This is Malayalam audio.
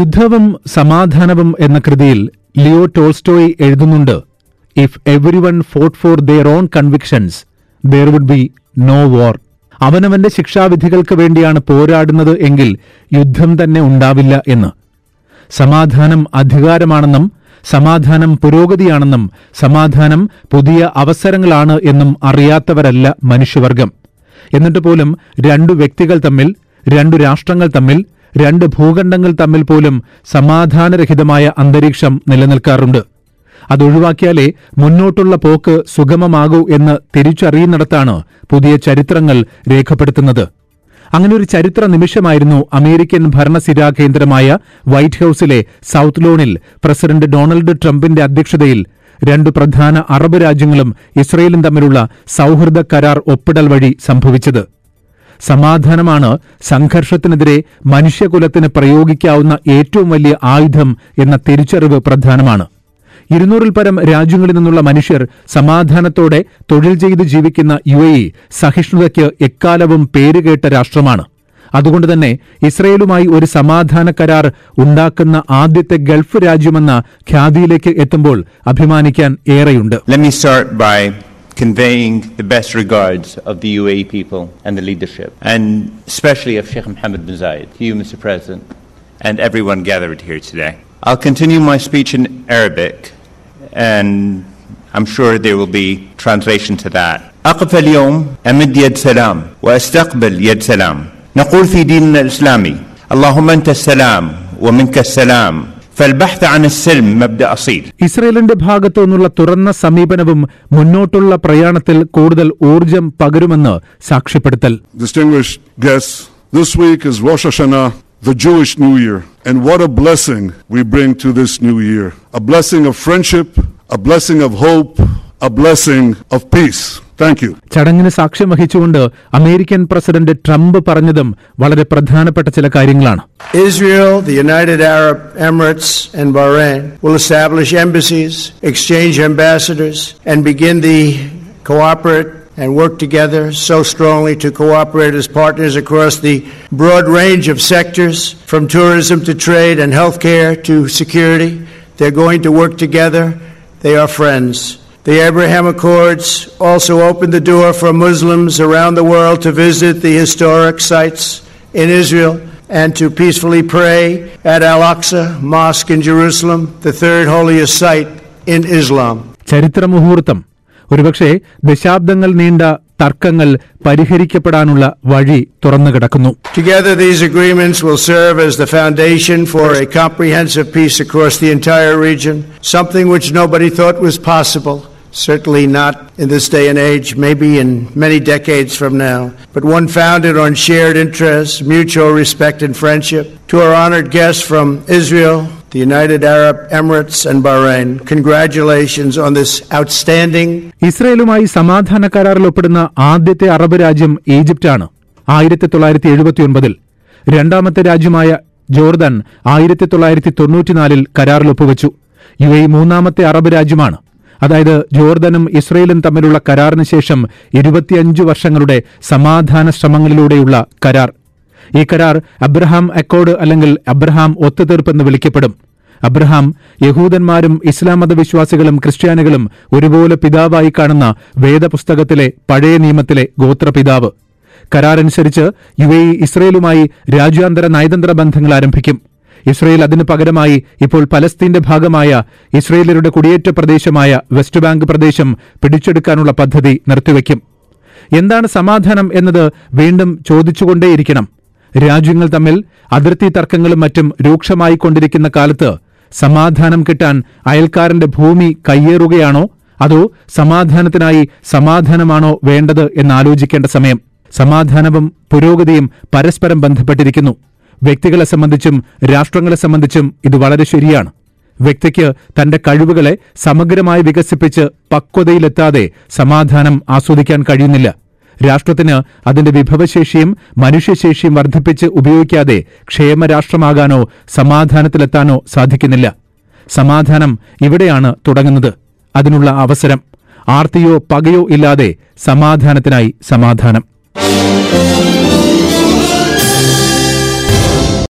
യുദ്ധവും സമാധാനവും എന്ന കൃതിയിൽ ലിയോ ടോൾസ്റ്റോയ് എഴുതുന്നുണ്ട് if everyone fought for their own convictions there would be no war അവനവന്റെ ശിക്ഷാവിധികൾക്ക് വേണ്ടിയാണ് പോരാടുന്നത് എങ്കിൽ യുദ്ധം തന്നെ ഉണ്ടാവില്ല എന്ന്. സമാധാനം അധികാരമാണെന്നും സമാധാനം പുരോഗതിയാണെന്നും സമാധാനം പുതിയ അവസരങ്ങളാണ് എന്നും അറിയാത്തവരല്ല മനുഷ്യവർഗം. എന്നിട്ട് പോലും രണ്ടു വ്യക്തികൾ തമ്മിൽ രണ്ടു രാഷ്ട്രങ്ങൾ തമ്മിൽ രണ്ട് ഭൂഖണ്ഡങ്ങൾ തമ്മിൽ പോലും സമാധാനരഹിതമായ അന്തരീക്ഷം നിലനിൽക്കാറുണ്ട്. അതൊഴിവാക്കിയാലേ മുന്നോട്ടുള്ള പോക്ക് സുഗമമാകൂ എന്ന് തിരിച്ചറിയുന്നിടത്താണ് പുതിയ ചരിത്രങ്ങൾ രേഖപ്പെടുത്തുന്നത്. അങ്ങനെ ഒരു ചരിത്ര നിമിഷമായിരുന്നു അമേരിക്കൻ ഭരണസിരാ കേന്ദ്രമായ വൈറ്റ് ഹൌസിലെ സൌത്ത് ലോണിൽ പ്രസിഡന്റ് ഡൊണാൾഡ് ട്രംപിന്റെ അധ്യക്ഷതയിൽ രണ്ട് പ്രധാന അറബ് രാജ്യങ്ങളും ഇസ്രയേലും തമ്മിലുള്ള സൌഹൃദ കരാർ ഒപ്പിടൽ വഴി സംഭവിച്ചത്. സമാധാനമാണ് സംഘർഷത്തിനെതിരെ മനുഷ്യകുലത്തിന് പ്രയോഗിക്കാവുന്ന ഏറ്റവും വലിയ ആയുധം എന്ന തിരിച്ചറിവ് പ്രധാനമാണ്. ഇരുന്നൂറിൽ പരം രാജ്യങ്ങളിൽ നിന്നുള്ള മനുഷ്യർ സമാധാനത്തോടെ തൊഴിൽ ചെയ്ത് ജീവിക്കുന്ന യു എ സഹിഷ്ണുതയ്ക്ക് എക്കാലവും പേരുകേട്ട രാഷ്ട്രമാണ്. അതുകൊണ്ട് തന്നെ ഇസ്രയേലുമായി ഒരു സമാധാന കരാർ ഉണ്ടാക്കുന്ന ആദ്യത്തെ ഗൾഫ് രാജ്യമെന്ന ഖ്യാതിയിലേക്ക് എത്തുമ്പോൾ അഭിമാനിക്കാൻ ഏറെയുണ്ട്. Let me start by conveying the best regards of the UAE people and the leadership, and especially of Sheikh Mohammed bin Zayed, to you, Mr. President, and everyone gathered here today. I'll continue my speech in Arabic, and I'm sure there will be translation to that. أقف اليوم أمد يد سلام وأستقبل يد سلام نقول في ديننا الإسلامي اللهم أنت السلام ومنك السلام ഇസ്രയേലിന്റെ ഭാഗത്തു നിന്നുള്ള തുറന്ന സമീപനവും മുന്നോട്ടുള്ള പ്രയാണത്തിൽ കൂടുതൽ ഊർജം പകരുമെന്ന് സാക്ഷ്യപ്പെടുത്തൽ This week is Rosh Hashanah, the Jewish New Year. And what a blessing we bring to this new year a blessing of friendship, a blessing of hope, a blessing of peace. Thank you. ചടങ്ങിന് സാക്ഷ്യം വഹിച്ചുകൊണ്ട് അമേരിക്കൻ പ്രസിഡന്റ് ട്രംപ് പറഞ്ഞതും വളരെ പ്രധാനപ്പെട്ട ചില കാര്യങ്ങളാണ് Israel, the United Arab Emirates, and Bahrain will establish embassies, exchange ambassadors, and begin the cooperate and work together so strongly to cooperate as partners across the broad range of sectors, from tourism to trade and healthcare to security. They're going to work together. They are friends. The Abraham Accords also open the door for Muslims around the world to visit the historic sites in Israel and to peacefully pray at Al Aqsa Mosque in Jerusalem, the third holiest site in Islam. ചരിത്ര മുഹൂർത്തം ഒരുപക്ഷെ ദശാബ്ദങ്ങൾ നീണ്ട തർക്കങ്ങൾ പരിഹരിക്കപ്പെടാനുള്ള വഴി തുറന്നുകിടക്കുന്നു Together, these agreements will serve as the foundation for a comprehensive peace across the entire region, something which nobody thought was possible. Certainly not in this day and age, maybe in many decades from now, but one founded on shared interests, mutual respect, and friendship. To our honored guests from Israel, the United Arab Emirates, and Bahrain, congratulations on this outstanding ഇസ്രയേലുമായി സമാധാന കരാറിൽ ഒപ്പിടുന്ന ആദ്യത്തെ അറബ് രാജ്യം ഈജിപ്റ്റാണ് ആയിരത്തി തൊള്ളായിരത്തി എഴുപത്തിയൊൻപതിൽ രണ്ടാമത്തെ രാജ്യമായ ജോർദാൻ ആയിരത്തി തൊള്ളായിരത്തി തൊണ്ണൂറ്റിനാലിൽ കരാറിൽ ഒപ്പുവച്ചു യു എ മൂന്നാമത്തെ അറബ് രാജ്യമാണ് അതായത് ജോർദനും ഇസ്രയേലും തമ്മിലുള്ള കരാറിന് ശേഷം ഇരുപത്തിയഞ്ച് വർഷങ്ങളുടെ സമാധാന ശ്രമങ്ങളിലൂടെയുള്ള കരാർ. ഈ കരാർ അബ്രഹാം അക്കോർഡ് അല്ലെങ്കിൽ അബ്രഹാം ഒത്തുതീർപ്പെന്ന് വിളിക്കപ്പെടും. അബ്രഹാം യഹൂദന്മാരും ഇസ്ലാം മതവിശ്വാസികളും ക്രിസ്ത്യാനികളും ഒരുപോലെ പിതാവായി കാണുന്ന വേദപുസ്തകത്തിലെ പഴയ നിയമത്തിലെ ഗോത്രപിതാവ്. കരാറനുസരിച്ച് യു എ ഇസ്രയേലുമായി രാജ്യാന്തര നയതന്ത്ര ബന്ധങ്ങൾ ആരംഭിക്കും. ഇസ്രയേൽ അതിനു പകരമായി ഇപ്പോൾ പലസ്തീന്റെ ഭാഗമായ ഇസ്രയേലരുടെ കുടിയേറ്റ പ്രദേശമായ വെസ്റ്റ് ബാങ്ക് പ്രദേശം പിടിച്ചെടുക്കാനുള്ള പദ്ധതി നിർത്തിവെക്കും എന്താണ് സമാധാനം എന്നത് വീണ്ടും ചോദിച്ചുകൊണ്ടേയിരിക്കണം. രാജ്യങ്ങൾ തമ്മിൽ അതിർത്തി തർക്കങ്ങളും മറ്റും രൂക്ഷമായിക്കൊണ്ടിരിക്കുന്ന കാലത്ത് സമാധാനം കിട്ടാൻ അയൽക്കാരന്റെ ഭൂമി കയ്യേറുകയാണോ? അതോ സമാധാനത്തിനായി സമാധാനമാണോ വേണ്ടത് എന്നാലോചിക്കേണ്ട സമയം. സമാധാനവും പുരോഗതിയും പരസ്പരം ബന്ധപ്പെട്ടിരിക്കുന്നു. വ്യക്തികളെ സംബന്ധിച്ചും രാഷ്ട്രങ്ങളെ സംബന്ധിച്ചും ഇത് വളരെ ശരിയാണ്. വ്യക്തിക്ക് തന്റെ കഴിവുകളെ സമഗ്രമായി വികസിപ്പിച്ച് പക്വതയിലെത്താതെ സമാധാനം ആസ്വദിക്കാൻ കഴിയുന്നില്ല. രാഷ്ട്രത്തിന് അതിന്റെ വിഭവശേഷിയും മനുഷ്യശേഷിയും വർദ്ധിപ്പിച്ച് ഉപയോഗിക്കാതെ ക്ഷേമരാഷ്ട്രമാകാനോ സമാധാനത്തിലെത്താനോ സാധിക്കുന്നില്ല. സമാധാനം ഇവിടെയാണ് തുടങ്ങുന്നത്. അതിനുള്ള അവസരം ആർത്തിയോ പകയോ ഇല്ലാതെ സമാധാനത്തിനായി സമാധാനം.